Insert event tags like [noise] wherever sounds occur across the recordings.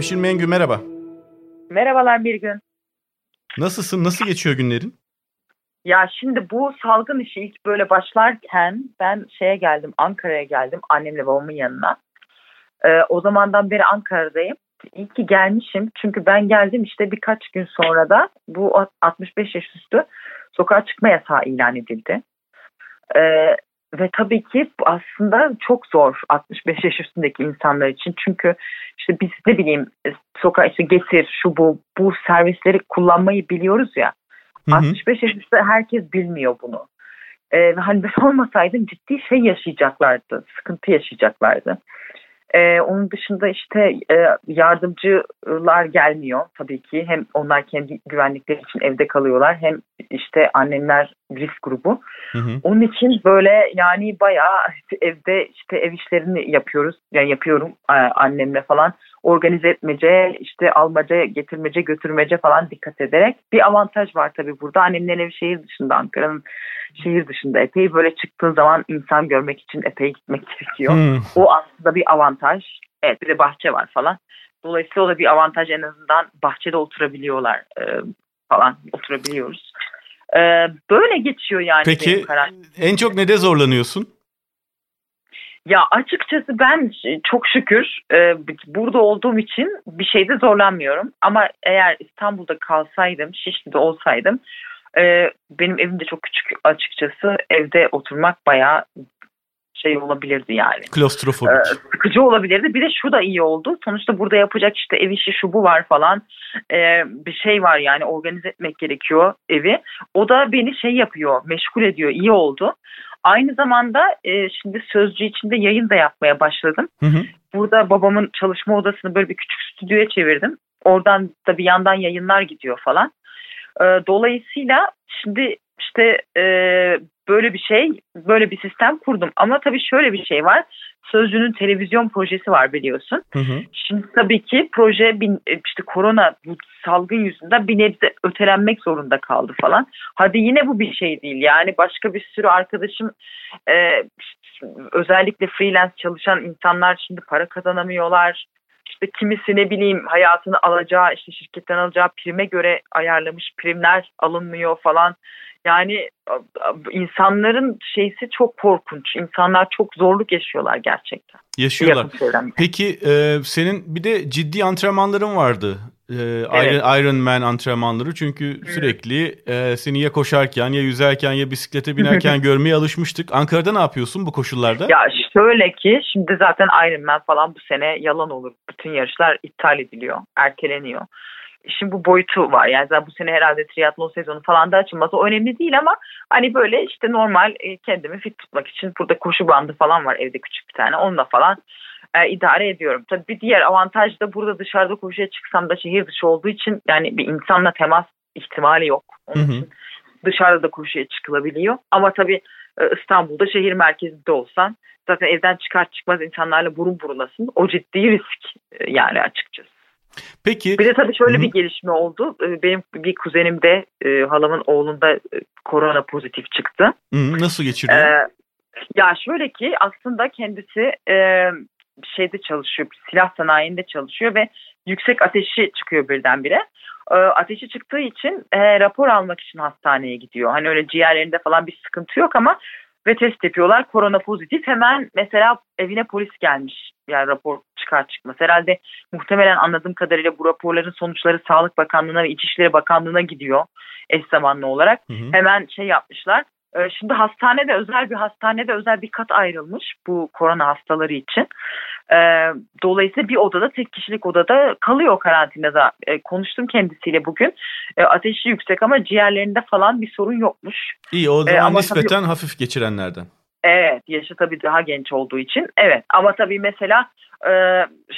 Nevşin Mengü merhaba. Merhabalar bir gün. Nasılsın? Nasıl geçiyor günlerin? Ya şimdi bu salgın işi ilk böyle başlarken ben şeye geldim Ankara'ya geldim annemle babamın yanına. Ee, o zamandan beri Ankara'dayım. İyi ki gelmişim çünkü ben geldim işte birkaç gün sonra da bu 65 yaş üstü sokağa çıkma yasağı ilan edildi. Ee, ve tabii ki aslında çok zor 65 yaş üstündeki insanlar için. Çünkü işte biz ne bileyim sokağa işte getir şu bu bu servisleri kullanmayı biliyoruz ya. Hı hı. 65 yaş üstü herkes bilmiyor bunu. Ee, hani ben [laughs] olmasaydım ciddi şey yaşayacaklardı, sıkıntı yaşayacaklardı. Ee, onun dışında işte e, yardımcılar gelmiyor tabii ki. Hem onlar kendi güvenlikleri için evde kalıyorlar hem işte annemler risk grubu. Hı hı. Onun için böyle yani bayağı [laughs] evde işte ev işlerini yapıyoruz. Yani yapıyorum e, annemle falan. Organize etmece, işte almaca, getirmece, götürmece falan dikkat ederek. Bir avantaj var tabii burada. Annemlerin evi şehir dışında, Ankara'nın şehir dışında. Epey böyle çıktığın zaman insan görmek için epey gitmek gerekiyor. Hmm. O aslında bir avantaj. Evet bir de bahçe var falan. Dolayısıyla o da bir avantaj en azından bahçede oturabiliyorlar e, falan oturabiliyoruz. E, böyle geçiyor yani. Peki en çok ne de zorlanıyorsun? Ya açıkçası ben çok şükür e, burada olduğum için bir şeyde zorlanmıyorum. Ama eğer İstanbul'da kalsaydım, Şişli'de olsaydım e, benim evim de çok küçük açıkçası. Evde oturmak bayağı şey olabilirdi yani. Klostrofobik. Ee, sıkıcı olabilirdi. Bir de şu da iyi oldu. Sonuçta burada yapacak işte ev işi şu bu var falan. Ee, bir şey var yani organize etmek gerekiyor evi. O da beni şey yapıyor, meşgul ediyor. İyi oldu. Aynı zamanda e, şimdi Sözcü içinde yayın da yapmaya başladım. Hı hı. Burada babamın çalışma odasını böyle bir küçük stüdyoya çevirdim. Oradan da bir yandan yayınlar gidiyor falan. E, dolayısıyla şimdi işte e, böyle bir şey, böyle bir sistem kurdum. Ama tabii şöyle bir şey var. Sözcü'nün televizyon projesi var biliyorsun. Hı hı. Şimdi tabii ki proje bin, e, işte korona bu salgın yüzünden bir nebze ötelenmek zorunda kaldı falan. Hadi yine bu bir şey değil. Yani başka bir sürü arkadaşım e, özellikle freelance çalışan insanlar şimdi para kazanamıyorlar işte kimisi ne bileyim hayatını alacağı işte şirketten alacağı prime göre ayarlamış primler alınmıyor falan. Yani insanların şeysi çok korkunç. İnsanlar çok zorluk yaşıyorlar gerçekten. Yaşıyorlar. Peki e, senin bir de ciddi antrenmanların vardı. E, evet. Iron, Iron Man antrenmanları çünkü sürekli e, seni ya koşarken ya yüzerken ya bisiklete binerken [laughs] görmeye alışmıştık. Ankara'da ne yapıyorsun bu koşullarda? Ya şöyle ki şimdi zaten Iron Man falan bu sene yalan olur. Bütün yarışlar iptal ediliyor, erteleniyor işin bu boyutu var. Yani zaten bu sene herhalde triatlon sezonu falan da açılması o önemli değil ama hani böyle işte normal e, kendimi fit tutmak için burada koşu bandı falan var evde küçük bir tane. Onunla falan e, idare ediyorum. Tabii bir diğer avantaj da burada dışarıda koşuya çıksam da şehir dışı olduğu için yani bir insanla temas ihtimali yok. Onun hı hı. için dışarıda da koşuya çıkılabiliyor. Ama tabii e, İstanbul'da şehir merkezinde olsan zaten evden çıkar çıkmaz insanlarla burun burunasın. O ciddi risk e, yani açıkçası. Peki. Bir de tabii şöyle Hı-hı. bir gelişme oldu. Ee, benim bir kuzenim de e, halamın oğlunda e, korona pozitif çıktı. Hı-hı. Nasıl geçirdi? Ee, ya şöyle ki aslında kendisi e, şeyde çalışıyor, silah sanayinde çalışıyor ve yüksek ateşi çıkıyor birdenbire. E, ateşi çıktığı için e, rapor almak için hastaneye gidiyor. Hani öyle ciğerlerinde falan bir sıkıntı yok ama ve test yapıyorlar. Korona pozitif. Hemen mesela evine polis gelmiş. Yani rapor çıkar çıkmaz. Herhalde muhtemelen anladığım kadarıyla bu raporların sonuçları Sağlık Bakanlığı'na ve İçişleri Bakanlığı'na gidiyor eş zamanlı olarak. Hı hı. Hemen şey yapmışlar. Ee, şimdi hastanede özel bir hastanede özel bir kat ayrılmış bu korona hastaları için. Ee, dolayısıyla bir odada tek kişilik odada kalıyor karantinada. Ee, konuştum kendisiyle bugün. Ateşi yüksek ama ciğerlerinde falan bir sorun yokmuş. İyi o zaman nispeten tabii, hafif geçirenlerden. Evet yaşı tabii daha genç olduğu için. Evet ama tabii mesela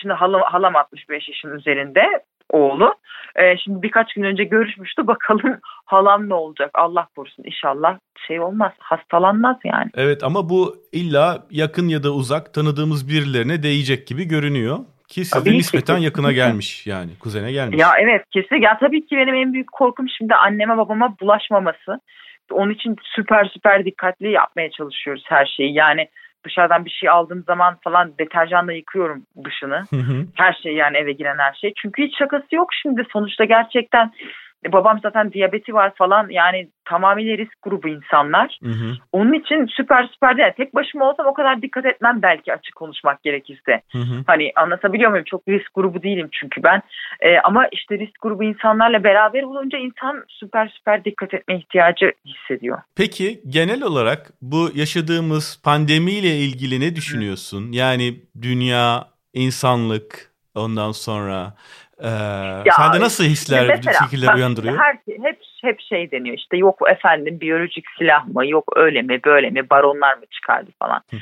şimdi halam, halam 65 yaşın üzerinde oğlu. E, şimdi birkaç gün önce görüşmüştü. [laughs] Bakalım halam ne olacak? Allah korusun inşallah şey olmaz. Hastalanmaz yani. Evet ama bu illa yakın ya da uzak tanıdığımız birilerine değecek gibi görünüyor. Ki sizde nispeten ki. yakına gelmiş yani kuzene gelmiş. Ya evet kesin. Ya tabii ki benim en büyük korkum şimdi anneme babama bulaşmaması. Onun için süper süper dikkatli yapmaya çalışıyoruz her şeyi. Yani dışarıdan bir şey aldığım zaman falan deterjanla yıkıyorum dışını. Hı hı. Her şey yani eve giren her şey. Çünkü hiç şakası yok şimdi. Sonuçta gerçekten babam zaten diyabeti var falan yani tamamıyla risk grubu insanlar. Hı hı. Onun için süper süper değil. Tek başıma olsam o kadar dikkat etmem belki açık konuşmak gerekirse. Hı hı. Hani anlatabiliyor muyum? Çok risk grubu değilim çünkü ben. Ee, ama işte risk grubu insanlarla beraber olunca insan süper süper dikkat etme ihtiyacı hissediyor. Peki genel olarak bu yaşadığımız pandemiyle ilgili ne düşünüyorsun? Yani dünya, insanlık ondan sonra e, Ya, sende nasıl hisler, Mesela, fikirler bak, uyandırıyor? Her, hep hep şey deniyor işte yok efendim biyolojik silah mı yok öyle mi böyle mi baronlar mı çıkardı falan. Hı.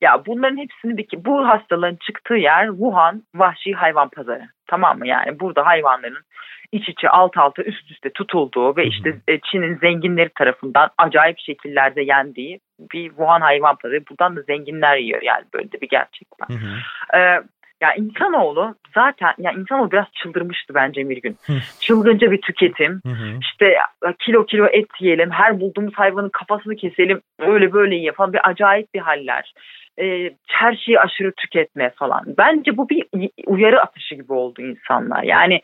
Ya bunların hepsini bir bu hastalığın çıktığı yer Wuhan vahşi hayvan pazarı. Tamam mı? Yani burada hayvanların iç içe alt alta üst üste tutulduğu ve işte e, Çin'in zenginleri tarafından acayip şekillerde yendiği bir Wuhan hayvan pazarı. Buradan da zenginler yiyor yani böyle de bir gerçek var. Hı hı. Ee, ya insanoğlu zaten ya insanoğlu biraz çıldırmıştı bence bir gün. Çılgınca bir tüketim. İşte kilo kilo et yiyelim, her bulduğumuz hayvanın kafasını keselim, öyle böyle yapalım bir acayip bir haller. Ee, her şeyi aşırı tüketme falan. Bence bu bir uyarı atışı gibi oldu insanlar. Yani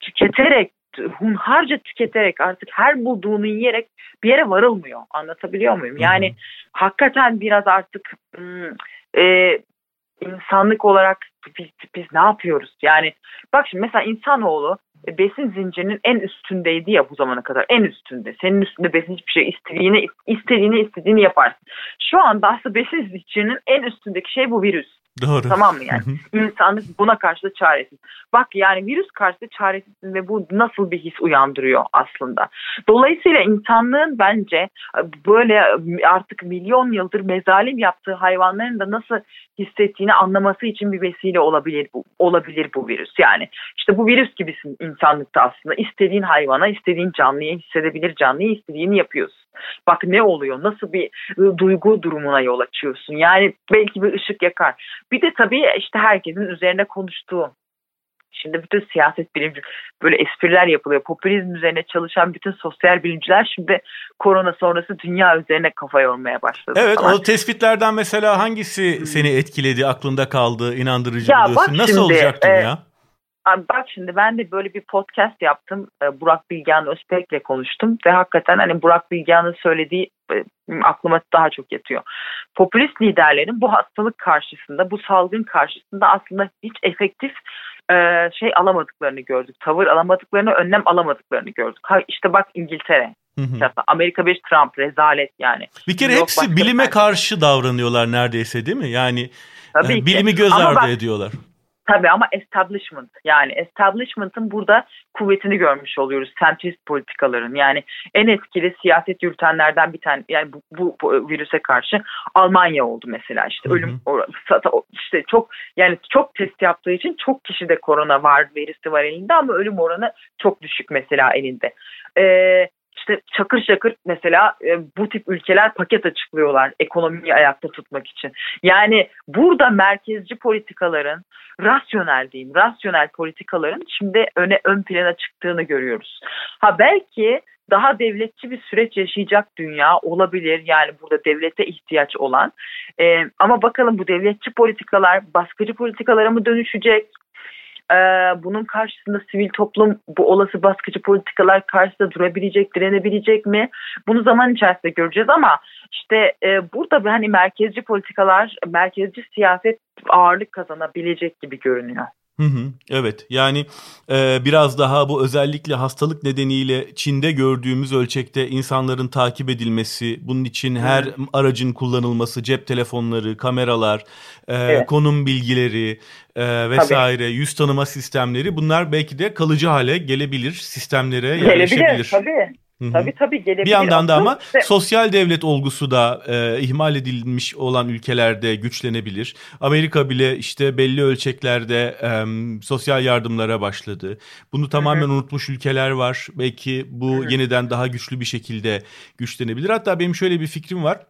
tüketerek, hunharca tüketerek artık her bulduğunu yiyerek bir yere varılmıyor. Anlatabiliyor muyum? Yani hakikaten biraz artık hmm, e, insanlık olarak biz, biz ne yapıyoruz? Yani bak şimdi mesela insanoğlu e, besin zincirinin en üstündeydi ya bu zamana kadar en üstünde. Senin üstünde besin hiçbir şey istediğini istediğini istediğini yaparsın. Şu anda aslında besin zincirinin en üstündeki şey bu virüs. Doğru. Tamam mı yani? İnsanlık buna karşı da çaresiz. Bak yani virüs karşı da çaresizsin ve bu nasıl bir his uyandırıyor aslında. Dolayısıyla insanlığın bence e, böyle artık milyon yıldır mezalim yaptığı hayvanların da nasıl hissettiğini anlaması için bir vesile olabilir bu, olabilir bu virüs. Yani işte bu virüs gibisin insanlıkta aslında. İstediğin hayvana, istediğin canlıya hissedebilir canlıya istediğini yapıyorsun. Bak ne oluyor? Nasıl bir ı, duygu durumuna yol açıyorsun? Yani belki bir ışık yakar. Bir de tabii işte herkesin üzerine konuştuğu Şimdi bütün siyaset bilimci böyle espriler yapılıyor. Popülizm üzerine çalışan bütün sosyal bilimciler şimdi korona sonrası dünya üzerine kafa yormaya başladı. Evet falan. o tespitlerden mesela hangisi seni etkiledi, aklında kaldı, inandırıcı Ya buluyorsun? Nasıl şimdi, olacak e? Abi bak şimdi ben de böyle bir podcast yaptım. Ee, Burak Bilgehan Özbek'le konuştum ve hakikaten hani Burak Bilgehan'ın söylediği e, aklıma daha çok yatıyor. Popülist liderlerin bu hastalık karşısında, bu salgın karşısında aslında hiç efektif e, şey alamadıklarını gördük. Tavır alamadıklarını, önlem alamadıklarını gördük. Ha, işte bak İngiltere, Hı hı. Amerika bir Trump rezalet yani. Bir kere Yok, hepsi bilime bir- karşı davranıyorlar neredeyse değil mi? Yani Tabii e, ki. bilimi göz Ama ardı bak- ediyorlar. Tabii ama establishment yani establishment'ın burada kuvvetini görmüş oluyoruz centrist politikaların. Yani en etkili siyaset yürütenlerden bir tane yani bu, bu, bu virüse karşı Almanya oldu mesela işte Hı hı. ölüm işte çok yani çok test yaptığı için çok kişide korona var verisi var elinde ama ölüm oranı çok düşük mesela elinde. Ee, işte çakır çakır mesela e, bu tip ülkeler paket açıklıyorlar ekonomiyi ayakta tutmak için. Yani burada merkezci politikaların rasyonel diyeyim, rasyonel politikaların şimdi öne ön plana çıktığını görüyoruz. Ha belki daha devletçi bir süreç yaşayacak dünya olabilir. Yani burada devlete ihtiyaç olan. Ee, ama bakalım bu devletçi politikalar baskıcı politikalara mı dönüşecek? Ee, bunun karşısında sivil toplum bu olası baskıcı politikalar karşısında durabilecek, direnebilecek mi? Bunu zaman içerisinde göreceğiz ama işte e, burada hani merkezci politikalar, merkezci siyaset ağırlık kazanabilecek gibi görünüyor. Hı hı, evet yani e, biraz daha bu özellikle hastalık nedeniyle Çin'de gördüğümüz ölçekte insanların takip edilmesi, bunun için her aracın kullanılması, cep telefonları, kameralar, e, Evet. konum bilgileri e, vesaire, yüz tanıma sistemleri bunlar belki de kalıcı hale gelebilir, sistemlere yerleşebilir. Gelebilir tabii. Hı hı. Tabii tabii gelebilir. Bir yandan da ama işte- sosyal devlet olgusu da e, ihmal edilmiş olan ülkelerde güçlenebilir. Amerika bile işte belli ölçeklerde e, sosyal yardımlara başladı. Bunu tamamen unutmuş ülkeler var. Belki bu yeniden daha güçlü bir şekilde güçlenebilir. Hatta benim şöyle bir fikrim var.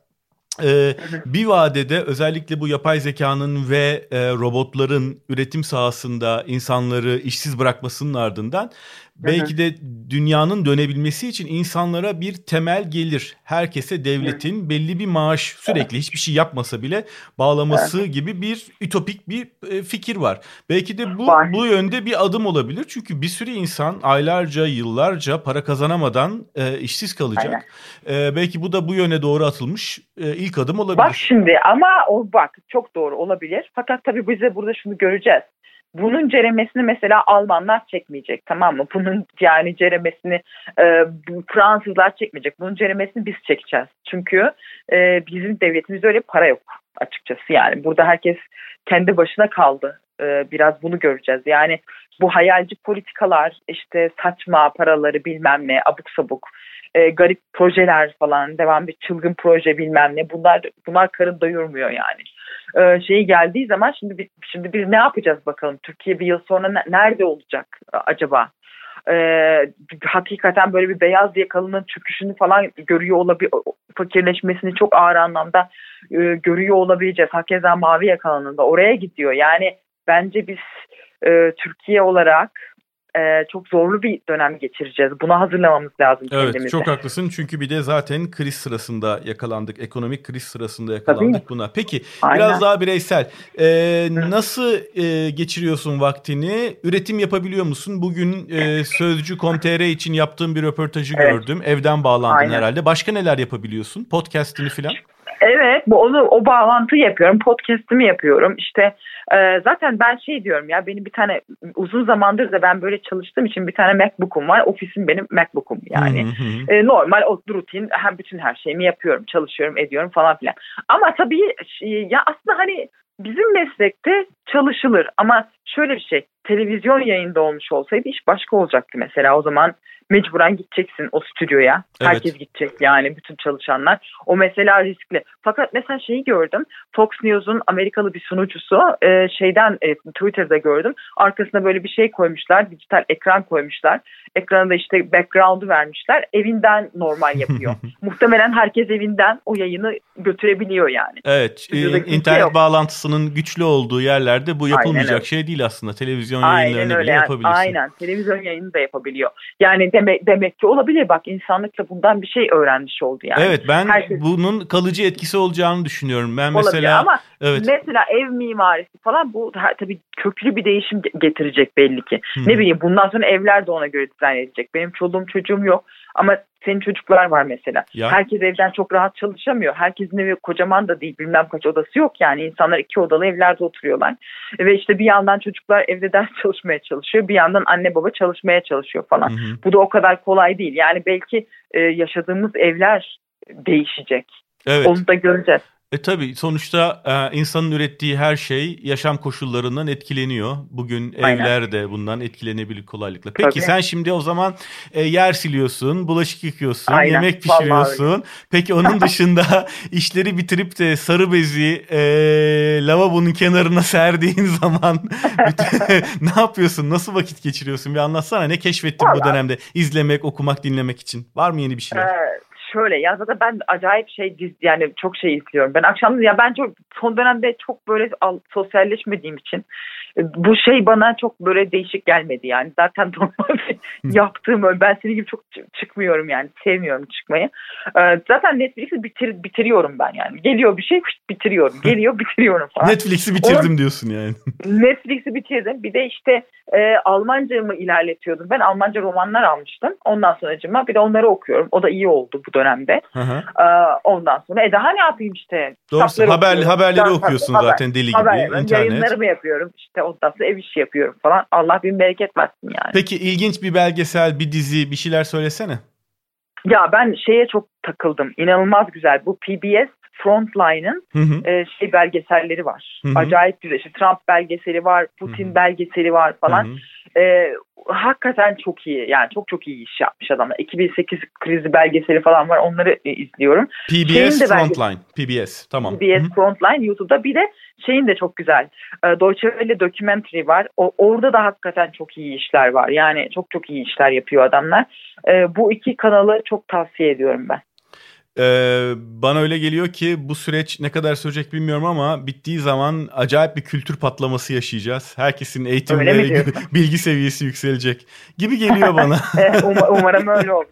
Ee, bir vadede özellikle bu yapay zekanın ve e, robotların üretim sahasında insanları işsiz bırakmasının ardından belki de dünyanın dönebilmesi için insanlara bir temel gelir. Herkese devletin belli bir maaş sürekli hiçbir şey yapmasa bile bağlaması gibi bir ütopik bir e, fikir var. Belki de bu bu yönde bir adım olabilir. Çünkü bir sürü insan aylarca, yıllarca para kazanamadan e, işsiz kalacak. E, belki bu da bu yöne doğru atılmış e, ilk adım olabilir. Bak şimdi ama o bak çok doğru olabilir. Fakat tabii bize burada şunu göreceğiz. Bunun ceremesini mesela Almanlar çekmeyecek tamam mı? Bunun yani ceremesini e, Fransızlar çekmeyecek. Bunun ceremesini biz çekeceğiz. Çünkü e, bizim devletimizde öyle para yok açıkçası. Yani burada herkes kendi başına kaldı. E, biraz bunu göreceğiz. Yani bu hayalci politikalar işte saçma paraları bilmem ne abuk sabuk e, garip projeler falan devam bir çılgın proje bilmem ne bunlar bunlar karın doyurmuyor yani e, şeyi geldiği zaman şimdi biz, şimdi biz ne yapacağız bakalım Türkiye bir yıl sonra nerede olacak acaba? Ee, hakikaten böyle bir beyaz yakalının çöküşünü falan görüyor olabilir fakirleşmesini çok ağır anlamda e, görüyor olabileceğiz. Hakeza mavi yakalının da oraya gidiyor. Yani bence biz e, Türkiye olarak e, çok zorlu bir dönem geçireceğiz. Buna hazırlamamız lazım evet, kendimizi. Evet çok haklısın çünkü bir de zaten kriz sırasında yakalandık. Ekonomik kriz sırasında yakalandık Tabii. buna. Peki Aynen. biraz daha bireysel. E, nasıl e, geçiriyorsun vaktini? Üretim yapabiliyor musun? Bugün e, Sözcü.com.tr için yaptığım bir röportajı evet. gördüm. Evden bağlandın Aynen. herhalde. Başka neler yapabiliyorsun? Podcast'ini falan? Evet, bu onu o bağlantı yapıyorum. Podcast'imi yapıyorum. İşte e, zaten ben şey diyorum ya benim bir tane uzun zamandır da ben böyle çalıştığım için bir tane MacBook'um var. Ofisim benim MacBook'um yani. E, normal o rutin hem bütün her şeyimi yapıyorum, çalışıyorum, ediyorum falan filan. Ama tabii ya aslında hani bizim meslekte çalışılır ama şöyle bir şey televizyon yayında olmuş olsaydı iş başka olacaktı mesela o zaman mecburen gideceksin o stüdyoya. Evet. Herkes gidecek yani bütün çalışanlar. O mesela riskli. Fakat mesela şeyi gördüm. Fox News'un Amerikalı bir sunucusu e, şeyden e, Twitter'da gördüm. Arkasına böyle bir şey koymuşlar. Dijital ekran koymuşlar. Ekrana da işte background'u vermişler. Evinden normal yapıyor. [laughs] Muhtemelen herkes evinden o yayını götürebiliyor yani. Evet. E, internet yok. Bağlantısının güçlü olduğu yerlerde bu yapılmayacak şey değil aslında. Televizyon yayınlarını Aynen öyle. bile yapabilirsin. Aynen. Televizyon yayını da yapabiliyor. Yani demek, demek ki olabilir. Bak insanlık da bundan bir şey öğrenmiş oldu yani. Evet ben Herkes... bunun kalıcı etkisi olacağını düşünüyorum. Ben olabilir mesela ama evet. mesela ev mimarisi falan bu tabii köklü bir değişim getirecek belli ki. Hmm. Ne bileyim bundan sonra evler de ona göre dizayn edilecek. Benim çoluğum çocuğum yok ama senin çocuklar var mesela. Ya. Herkes evden çok rahat çalışamıyor. Herkesin evi kocaman da değil bilmem kaç odası yok yani. insanlar iki odalı evlerde oturuyorlar. Ve işte bir yandan çocuklar evde ders [laughs] çalışmaya çalışıyor. Bir yandan anne baba çalışmaya çalışıyor falan. Hı hı. Bu da o kadar kolay değil. Yani belki e, yaşadığımız evler değişecek. Evet. Onu da göreceğiz. E tabi sonuçta e, insanın ürettiği her şey yaşam koşullarından etkileniyor. Bugün Aynen. evler de bundan etkilenebilir kolaylıkla. Peki tabii. sen şimdi o zaman e, yer siliyorsun, bulaşık yıkıyorsun, Aynen. yemek pişiriyorsun. Vallahi. Peki onun [laughs] dışında işleri bitirip de sarı bezi e, lavabonun kenarına serdiğin [laughs] zaman [laughs] ne yapıyorsun? Nasıl vakit geçiriyorsun? Bir anlatsana ne keşfettin Vallahi. bu dönemde? İzlemek, okumak, dinlemek için. Var mı yeni bir şeyler? Evet şöyle ya zaten ben acayip şey yani çok şey izliyorum. Ben akşam ya ben çok son dönemde çok böyle sosyalleşmediğim için bu şey bana çok böyle değişik gelmedi yani. Zaten [laughs] normalde yaptığım öyle. Ben senin gibi çok çıkmıyorum yani. Sevmiyorum çıkmayı. Ee, zaten Netflix'i bitir, bitiriyorum ben yani. Geliyor bir şey bitiriyorum. [laughs] Geliyor bitiriyorum falan. Netflix'i bitirdim Onu, diyorsun yani. [laughs] Netflix'i bitirdim. Bir de işte e, Almancamı ilerletiyordum. Ben Almanca romanlar almıştım. Ondan sonra cıma bir de onları okuyorum. O da iyi oldu bu dönemde. Hı hı. Ee, ondan sonra e daha ne yapayım işte. Doğrusu haber, haberleri okuyorsun haber, zaten deli gibi. Haber, internet. Yayınlarımı yapıyorum. İşte ondan sonra ev işi yapıyorum falan. Allah bin bereket versin yani. Peki ilginç bir belgesel, bir dizi, bir şeyler söylesene. Ya ben şeye çok takıldım. İnanılmaz güzel. Bu PBS Frontline'ın e, şey belgeselleri var. Hı hı. Acayip güzel. İşte Trump belgeseli var, Putin hı hı. belgeseli var falan. Hı hı. E, hakikaten çok iyi. Yani çok çok iyi iş yapmış adamlar. 2008 krizi belgeseli falan var. Onları e, izliyorum. PBS Frontline. PBS. Tamam. PBS Hı-hı. Frontline YouTube'da. Bir de şeyin de çok güzel. E, Deutsche Welle Documentary var. O, orada da hakikaten çok iyi işler var. Yani çok çok iyi işler yapıyor adamlar. E, bu iki kanalı çok tavsiye ediyorum ben. Ee, bana öyle geliyor ki bu süreç ne kadar sürecek bilmiyorum ama bittiği zaman acayip bir kültür patlaması yaşayacağız. Herkesin eğitim ve [laughs] bilgi seviyesi yükselecek gibi geliyor bana. [laughs] Umarım öyle olur.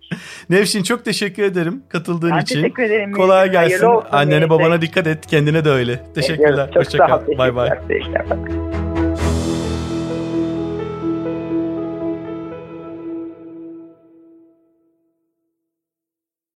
Nevşin çok teşekkür ederim katıldığın ben için. teşekkür ederim. Kolay gelsin. Annene babana dikkat et. Kendine de öyle. Teşekkürler. Hoşçakal. Bay bay.